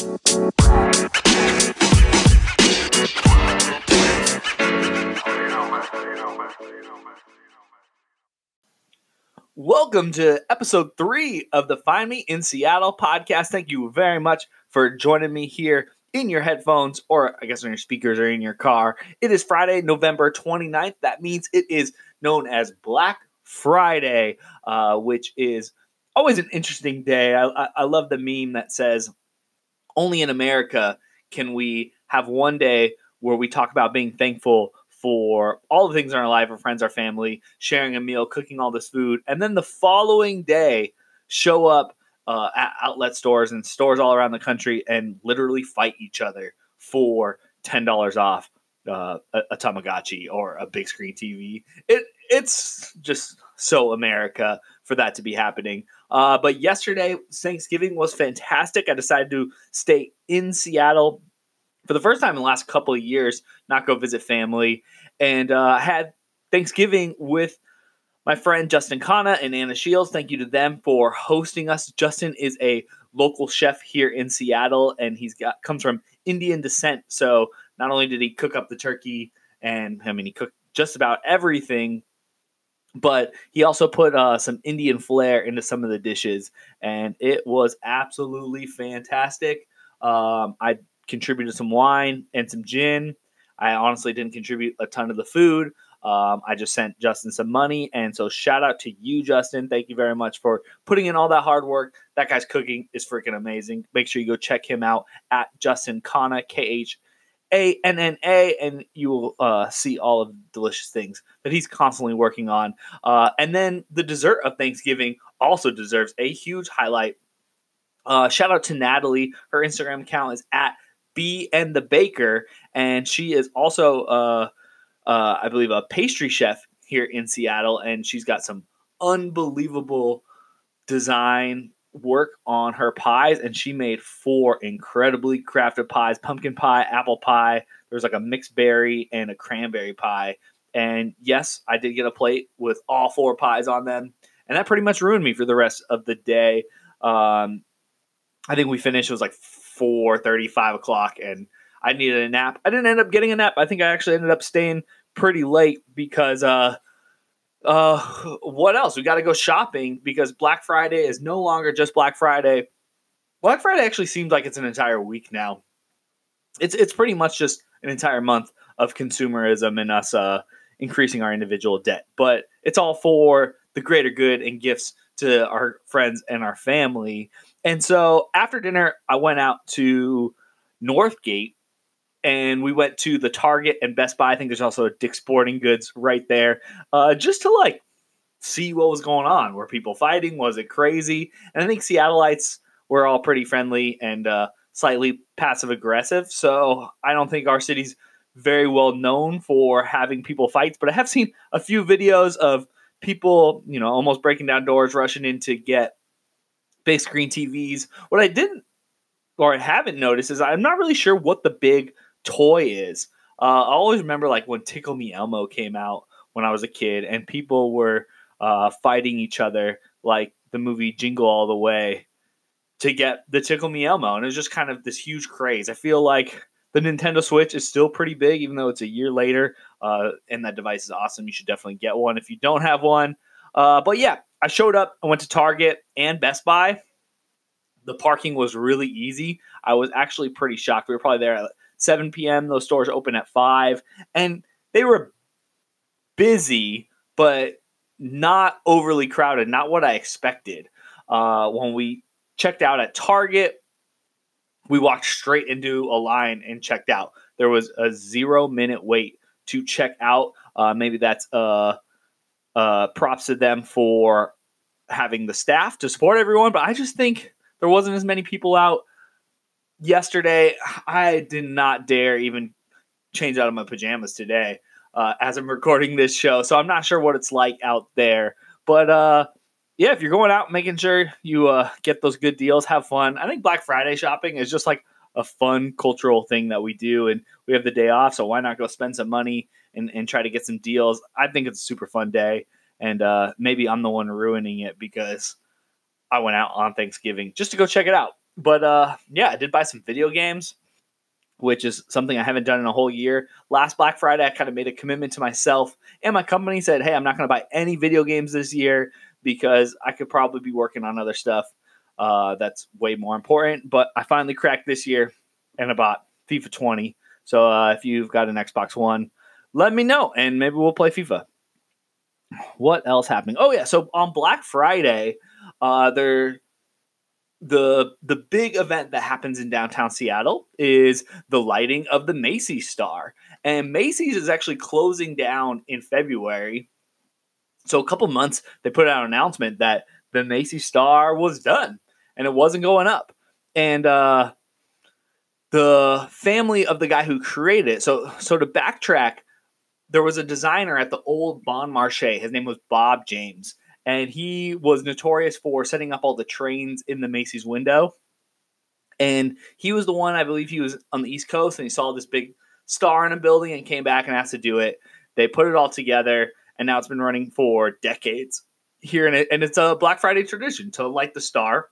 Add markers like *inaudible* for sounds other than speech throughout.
Welcome to episode three of the Find Me in Seattle podcast. Thank you very much for joining me here in your headphones, or I guess on your speakers or in your car. It is Friday, November 29th. That means it is known as Black Friday, uh, which is always an interesting day. I, I, I love the meme that says, only in America can we have one day where we talk about being thankful for all the things in our life, our friends, our family, sharing a meal, cooking all this food, and then the following day show up uh, at outlet stores and stores all around the country and literally fight each other for ten dollars off uh, a, a, Tamagotchi or a big screen TV. It it's just so America for that to be happening. Uh, but yesterday, Thanksgiving was fantastic. I decided to stay in Seattle for the first time in the last couple of years, not go visit family, and uh, had Thanksgiving with my friend Justin Khanna and Anna Shields. Thank you to them for hosting us. Justin is a local chef here in Seattle, and he's got comes from Indian descent. So not only did he cook up the turkey, and I mean he cooked just about everything, but he also put uh, some Indian flair into some of the dishes, and it was absolutely fantastic. Um, I contributed some wine and some gin. I honestly didn't contribute a ton of the food. Um, I just sent Justin some money. And so, shout out to you, Justin. Thank you very much for putting in all that hard work. That guy's cooking is freaking amazing. Make sure you go check him out at Justin Khanna, K H A N N A, and you will uh, see all of the delicious things that he's constantly working on. Uh, and then the dessert of Thanksgiving also deserves a huge highlight. Uh, shout out to Natalie. Her Instagram account is at B and the Baker, and she is also, uh, uh, I believe, a pastry chef here in Seattle, and she's got some unbelievable design work on her pies, and she made four incredibly crafted pies: pumpkin pie, apple pie. There's like a mixed berry and a cranberry pie. And yes, I did get a plate with all four pies on them, and that pretty much ruined me for the rest of the day. Um, I think we finished. It was like four thirty, five o'clock, and I needed a nap. I didn't end up getting a nap. I think I actually ended up staying pretty late because uh uh what else? We got to go shopping because Black Friday is no longer just Black Friday. Black Friday actually seems like it's an entire week now. It's it's pretty much just an entire month of consumerism and us uh increasing our individual debt. But it's all for the greater good and gifts to our friends and our family. And so after dinner, I went out to Northgate and we went to the Target and Best Buy. I think there's also a Dick's Sporting Goods right there, uh, just to like see what was going on. Were people fighting? Was it crazy? And I think Seattleites were all pretty friendly and uh, slightly passive aggressive. So I don't think our city's very well known for having people fights, but I have seen a few videos of people, you know, almost breaking down doors, rushing in to get big screen TVs. What I didn't or I haven't noticed is I'm not really sure what the big toy is. Uh, I always remember like when Tickle Me Elmo came out when I was a kid, and people were uh, fighting each other like the movie Jingle All the Way to get the Tickle Me Elmo, and it was just kind of this huge craze. I feel like the Nintendo Switch is still pretty big, even though it's a year later, uh, and that device is awesome. You should definitely get one if you don't have one. Uh, but yeah, I showed up. I went to Target and Best Buy. The parking was really easy. I was actually pretty shocked. We were probably there at 7 p.m. Those stores open at 5. And they were busy, but not overly crowded. Not what I expected. Uh, when we checked out at Target, we walked straight into a line and checked out. There was a zero minute wait to check out. Uh, maybe that's uh, uh, props to them for having the staff to support everyone, but I just think there wasn't as many people out yesterday. I did not dare even change out of my pajamas today uh, as I'm recording this show, so I'm not sure what it's like out there. But uh, yeah, if you're going out, making sure you uh, get those good deals, have fun. I think Black Friday shopping is just like a fun cultural thing that we do, and we have the day off, so why not go spend some money and, and try to get some deals? I think it's a super fun day, and uh, maybe I'm the one ruining it because I went out on Thanksgiving just to go check it out. But uh, yeah, I did buy some video games, which is something I haven't done in a whole year. Last Black Friday, I kind of made a commitment to myself and my company said, "Hey, I'm not going to buy any video games this year because I could probably be working on other stuff uh, that's way more important." But I finally cracked this year, and I bought FIFA 20. So uh, if you've got an Xbox One, let me know, and maybe we'll play FIFA. What else happening? Oh yeah, so on Black Friday, uh, there the the big event that happens in downtown Seattle is the lighting of the Macy's Star. And Macy's is actually closing down in February. So a couple months they put out an announcement that the Macy's Star was done and it wasn't going up. And uh the family of the guy who created it. So so to backtrack, there was a designer at the old Bon Marché. His name was Bob James and he was notorious for setting up all the trains in the Macy's window. And he was the one, I believe he was on the East Coast, and he saw this big star in a building and came back and asked to do it. They put it all together, and now it's been running for decades here in it. And it's a Black Friday tradition to light the star.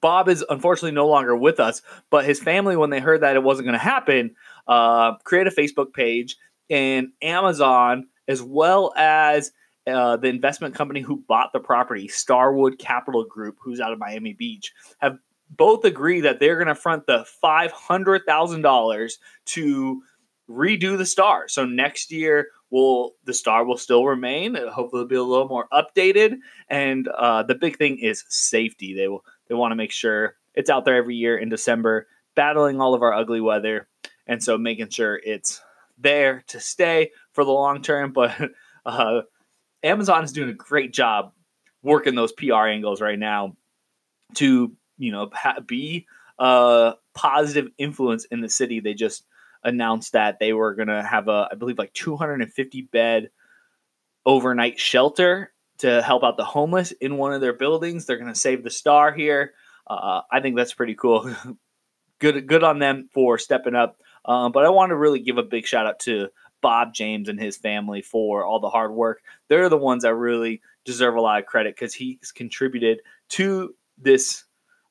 Bob is unfortunately no longer with us, but his family, when they heard that it wasn't going to happen, uh, create a Facebook page and Amazon, as well as uh, the investment company who bought the property, Starwood Capital Group, who's out of Miami Beach, have both agreed that they're going to front the $500,000 to redo the star. So next year, will the star will still remain. Hopefully, it'll be a little more updated. And uh, the big thing is safety. They will they want to make sure it's out there every year in December, battling all of our ugly weather, and so making sure it's there to stay for the long term. *laughs* But uh, Amazon is doing a great job working those PR angles right now to you know be a positive influence in the city. They just announced that they were going to have a I believe like 250 bed overnight shelter to help out the homeless in one of their buildings. They're going to save the star here. Uh, I think that's pretty cool. *laughs* good good on them for stepping up. Um, but I want to really give a big shout out to Bob James and his family for all the hard work. They're the ones that really deserve a lot of credit because he's contributed to this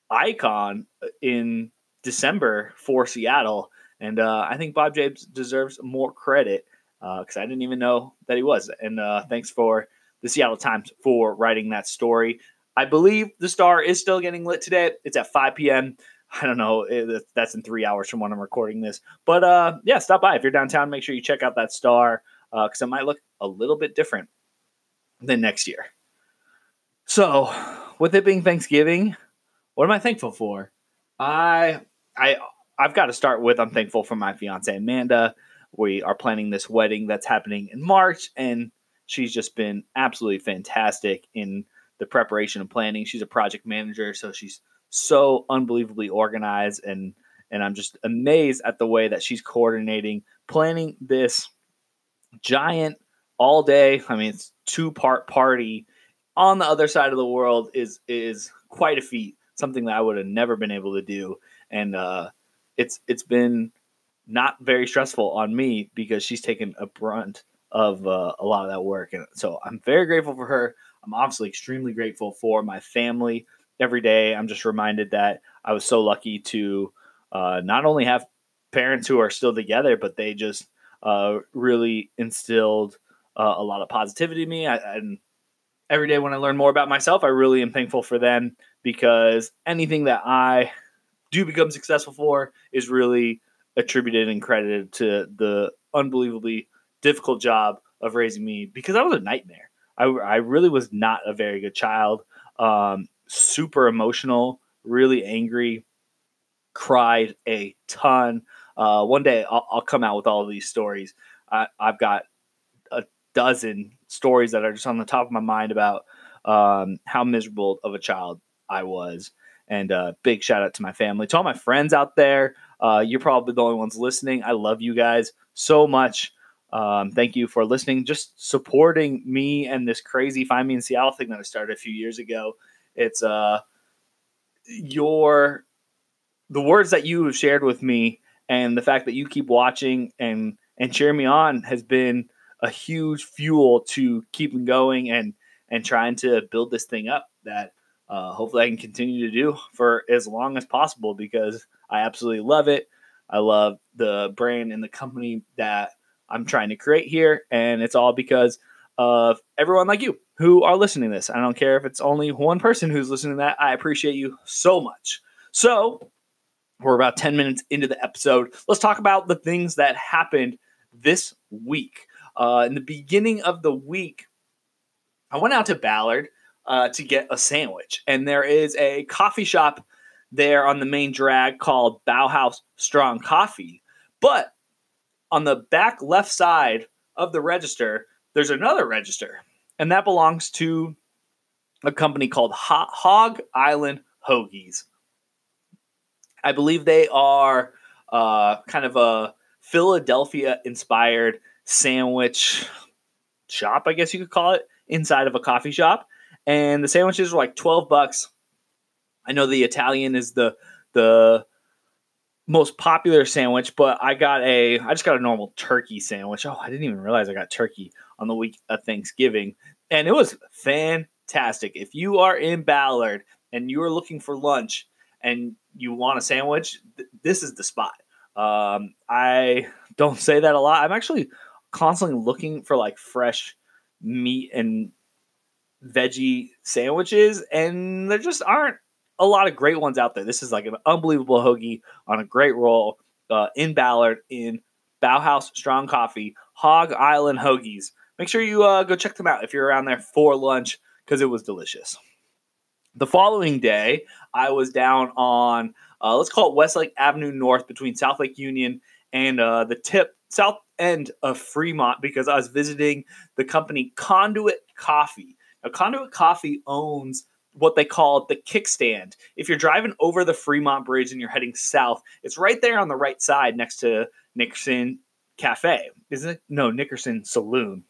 icon in December for Seattle. And uh, I think Bob James deserves more credit because uh, I didn't even know that he was. And uh, thanks for the Seattle Times for writing that story. I believe the star is still getting lit today. It's at 5 p.m. I don't know. Eh, that's in three hours from when I'm recording this. But uh, yeah, stop by if you're downtown. Make sure you check out that star because uh, it might look a little bit different than next year. So, with it being Thanksgiving, what am I thankful for? I I I've got to start with I'm thankful for my fiance Amanda. We are planning this wedding that's happening in March, and she's just been absolutely fantastic in the preparation and planning. She's a project manager, so she's so unbelievably organized and and I'm just amazed at the way that she's coordinating, planning this giant all day. I mean, it's two part party on the other side of the world is is quite a feat. Something that I would have never been able to do, and uh, it's it's been not very stressful on me because she's taken a brunt of uh, a lot of that work, and so I'm very grateful for her. I'm obviously extremely grateful for my family, every day I'm just reminded that I was so lucky to uh, not only have parents who are still together, but they just uh, really instilled uh, a lot of positivity in me. I, and every day when I learn more about myself, I really am thankful for them because anything that I do become successful for is really attributed and credited to the unbelievably difficult job of raising me because I was a nightmare. I, I really was not a very good child. Um, super emotional, really angry, cried a ton. Uh, one day I'll, I'll, come out with all these stories. I, have got a dozen stories that are just on the top of my mind about um, how miserable of a child I was. And uh, big shout out to my family, to all my friends out there. Uh, you're probably the only ones listening. I love you guys so much. Um, thank you for listening, just supporting me and this crazy Find Me in Seattle thing that I started a few years ago. It's uh your the words that you have shared with me and the fact that you keep watching and and cheering me on has been a huge fuel to keeping going and and trying to build this thing up that uh, hopefully I can continue to do for as long as possible because I absolutely love it. I love the brand and the company that I'm trying to create here, and it's all because of everyone like you who are listening to this. I don't care if it's only one person who's listening to that. I appreciate you so much. So, we're about 10 minutes into the episode. Let's talk about the things that happened this week. Uh, in the beginning of the week, I went out to Ballard uh, to get a sandwich, and there is a coffee shop there on the main drag called Bauhaus Strong Coffee. But on the back left side of the register, there's another register, and that belongs to a company called Hog Island Hoagies. I believe they are uh, kind of a Philadelphia inspired sandwich shop, I guess you could call it, inside of a coffee shop. And the sandwiches are like 12 bucks. I know the Italian is the the most popular sandwich, but I got a I just got a normal turkey sandwich. Oh, I didn't even realize I got turkey on the week of Thanksgiving. And it was fantastic. If you are in Ballard and you are looking for lunch and you want a sandwich, th- this is the spot. Um, I *laughs* don't say that a lot. I'm actually constantly looking for like fresh meat and veggie sandwiches, and there just aren't a lot of great ones out there. This is like an unbelievable hoagie on a great roll uh, in Ballard in Bauhaus Strong Coffee, Hog Island Hoagies. Make sure you uh, go check them out if you're around there for lunch because it was delicious. The following day, I was down on, uh, let's call it Westlake Avenue North between South Lake Union and uh, the tip south end of Fremont because I was visiting the company Conduit Coffee. Now, Conduit Coffee owns what they call the kickstand. If you're driving over the Fremont Bridge and you're heading south, it's right there on the right side next to Nickerson Cafe. Isn't it? No, Nickerson Saloon.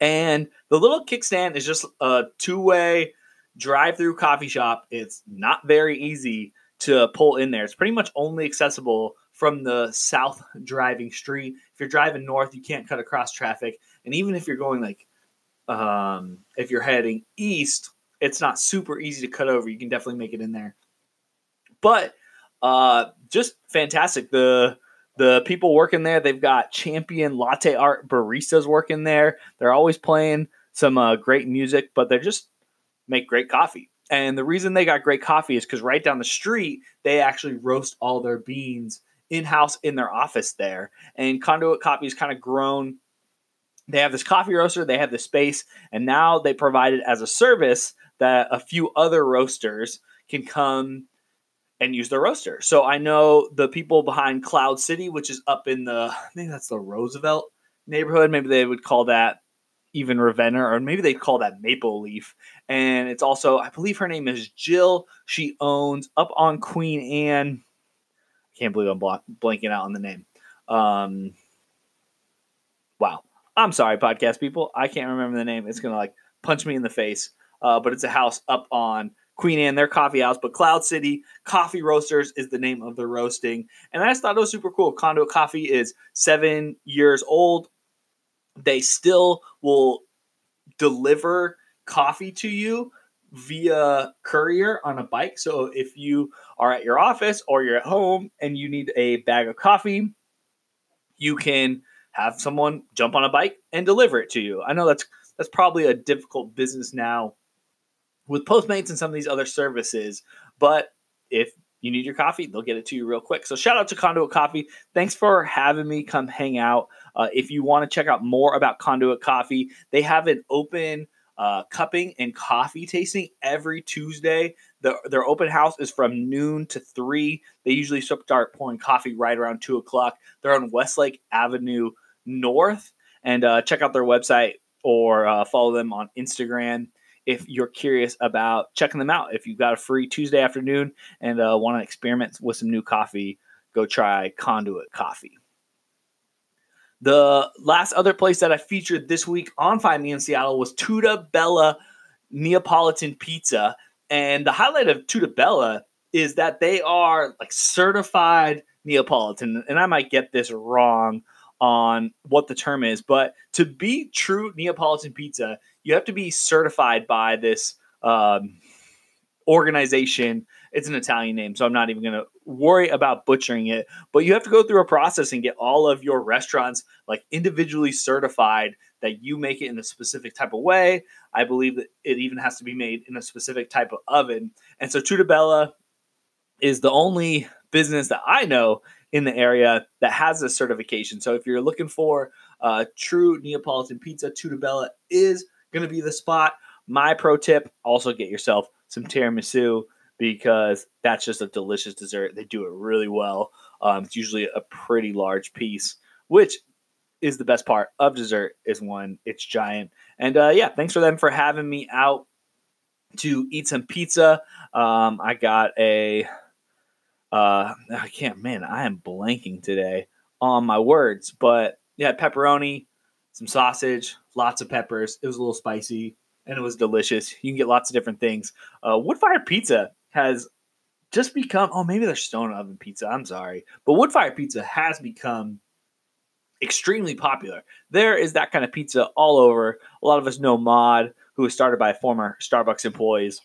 And the little kickstand is just a two way drive through coffee shop. It's not very easy to pull in there. It's pretty much only accessible from the south driving street. If you're driving north, you can't cut across traffic. And even if you're going like, um, if you're heading east, it's not super easy to cut over. You can definitely make it in there. But uh, just fantastic. The the people working there, they've got champion latte art baristas working there. They're always playing some uh, great music, but they're just make great coffee. And the reason they got great coffee is because right down the street, they actually roast all their beans in house in their office there. And Conduit Coffee has kind of grown. They have this coffee roaster, they have the space, and now they provide it as a service that a few other roasters can come and use their roaster. So I know the people behind Cloud City, which is up in the, *laughs* I think that's the Roosevelt neighborhood. Maybe they would call that even Ravenna, or maybe they call that Maple Leaf. And it's also, I believe her name is Jill. She owns up on Queen Anne. I can't believe I'm blanking out on the name. Um, wow. I'm sorry, podcast people. I can't remember the name. It's going to like punch me in the face. Uh, but it's a house up on Queen Anne, their coffee house. But Cloud City Coffee Roasters is the name of the roasting. And I just thought it was super cool. Conduit Coffee is seven years old they still will deliver coffee to you via courier on a bike. So if you are at your office or you're at home and you need a bag of coffee, you can have someone jump on a bike and deliver it to you. I know that's that's probably a difficult business now with Postmates and some of these other services, but if you need your coffee, they'll get it to you real quick. So shout out to Conduit Coffee. Thanks for having me come hang out. Uh, if you want to check out more about Conduit Coffee, they have an open uh, cupping and coffee tasting every Tuesday. The, their open house is from noon to three. They usually start pouring coffee right around two o'clock. They're on Westlake Avenue North, and uh, check out their website or uh, follow them on Instagram if you're curious about checking them out. If you've got a free Tuesday afternoon and uh, want to experiment with some new coffee, go try Conduit Coffee. The last other place that I featured this week on Find Me in Seattle was Tutta Bella Neapolitan Pizza. And the highlight of Tutta Bella is that they are like certified Neapolitan. And I might get this wrong on what the term is, but to be true Neapolitan pizza, you have to be certified by this um, organization. It's an Italian name, so I'm not even going to worry about butchering it. But you have to go through a process and get all of your restaurants like individually certified that you make it in a specific type of way. I believe that it even has to be made in a specific type of oven. And so Tutta Bella is the only business that I know in the area that has this certification. So if you're looking for a true Neapolitan pizza, Tutta Bella is going to be the spot. My pro tip also get yourself some tiramisu because that's just a delicious dessert. They do it really well. Um, it's usually a pretty large piece, which is the best part of dessert is when it's giant. And uh, yeah, thanks for them for having me out to eat some pizza. Um, I got a uh, I can't, man, I am blanking today on my words, but yeah, pepperoni, some sausage, lots of peppers. It was a little spicy and it was delicious. You can get lots of different things. Uh, wood fired pizza has just become, oh, maybe they're stone oven pizza. I'm sorry. But wood fired pizza has become extremely popular. There is that kind of pizza all over. A lot of us know Mod, who was started by former Starbucks employees.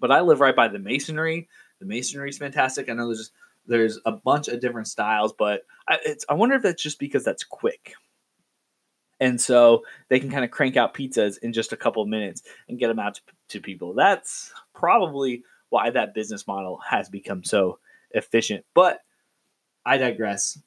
But I live right by the masonry. The masonry is fantastic. I know there's there's a bunch of different styles, but I, it's I wonder if that's just because that's quick. And so they can kind of crank out pizzas in just a couple of minutes and get them out to, to people. That's probably why that business model has become so efficient. But I digress.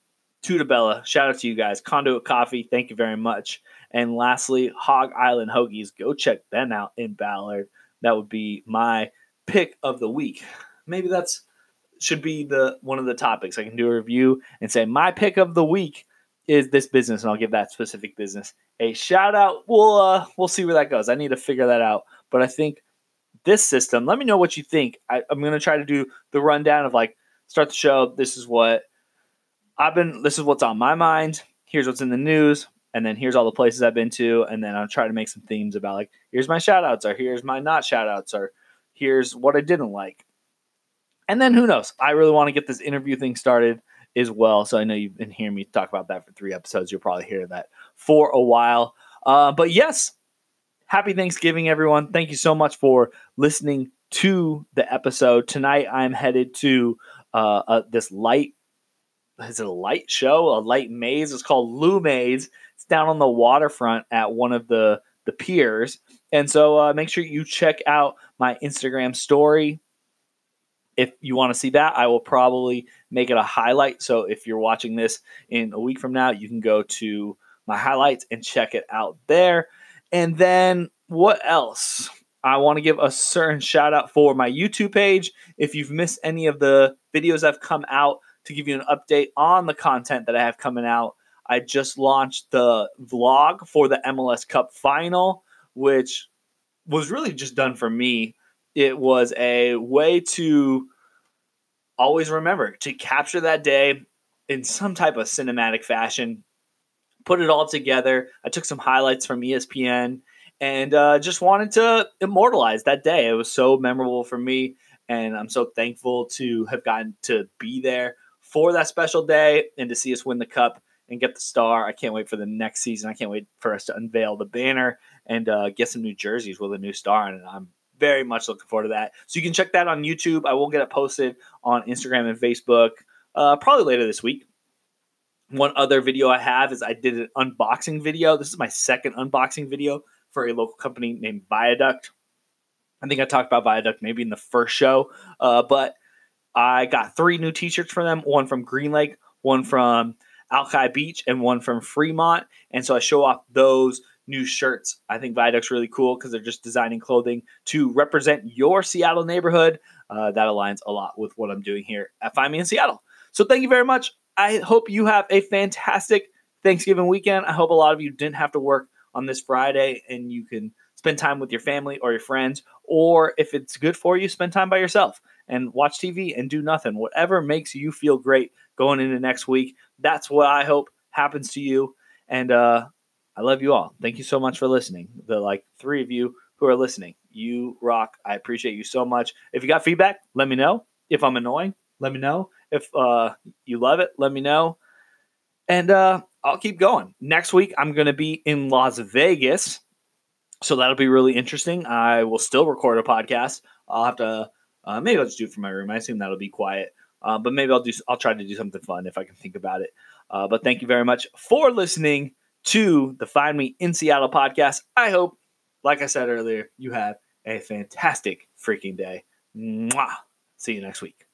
Tutta Bella, shout out to you guys. Conduit Coffee, thank you very much. And lastly, Hog Island Hoagies, go check them out in Ballard. That would be my pick of the week maybe that's should be the one of the topics. I can do a review and say my pick of the week is this business, and I'll give that specific business a shout out. We'll uh, we'll see where that goes. I need to figure that out, but I think this system. Let me know what you think. I, I'm to try to do the rundown of like start the show. This is what I've been. This is what's on my mind. Here's what's in the news, and then here's all the places I've been to, and then I'll try to make some themes about like here's my shout outs, or here's my not shout outs, or here's what I didn't like and then who knows? I really want to get this interview thing started as well. So I know you've been hearing me talk about that for three episodes. You'll probably hear that for a while. Uh, but yes, happy Thanksgiving, everyone. Thank you so much for listening to the episode. Tonight, I'm headed to uh, uh, this light. Is it a light show? A light maze? It's called Lou Maze. It's down on the waterfront at one of the the piers. And so uh, make sure you check out my Instagram story if you want to see that, I will probably make it a highlight. So if you're watching this in a week from now, you can go to my highlights and check it out there. And then what else? I want to give a certain shout out for my YouTube page. If you've missed any of the videos I've come out to give you an update on the content that I have coming out, I just launched the vlog for the MLS Cup final, which was really just done for me it was a way to always remember to capture that day in some type of cinematic fashion, put it all together. I took some highlights from ESPN and uh, just wanted to immortalize that day. It was so memorable for me, and I'm so thankful to have gotten to be there for that special day and to see us win the cup and get the star. I can't wait for the next season. I can't wait for us to unveil the banner and uh, get some new jerseys with a new star. And I'm very much looking forward to that. So you can check that on YouTube. I will get it posted on Instagram and Facebook uh, probably later this week. One other video I have is I did an unboxing video. This is my second unboxing video for a local company named Viaduct. I think I talked about Viaduct maybe in the first show, uh, but I got three new T-shirts for them. One from Green Lake, one from Alki Beach, and one from Fremont. And so I show off those new shirts. I think Viaduct's really cool because they're just designing clothing to represent your Seattle neighborhood. Uh, that aligns a lot with what I'm doing here at Find Me in Seattle. So thank you very much. I hope you have a fantastic Thanksgiving weekend. I hope a lot of you didn't have to work on this Friday and you can spend time with your family or your friends, or if it's good for you, spend time by yourself and watch TV and do nothing. Whatever makes you feel great going into next week. That's what I hope happens to you. And uh, I love you all. Thank you so much for listening. The like three of you who are listening, you rock. I appreciate you so much. If you got feedback, let me know. If I'm annoying, let me know. If uh, you love it, let me know. And uh, I'll keep going. Next week, I'm going to be in Las Vegas. So that'll be really interesting. I will still record a podcast I'll have to uh, maybe I'll just do it from my room. I assume that'll be quiet. Uh, but maybe I'll do. I'll try to do something fun if I can think about it. Uh, but thank you very much for listening to the Find Me in Seattle podcast. I hope, like I said earlier, you have a fantastic freaking day. Mwah. See you next week.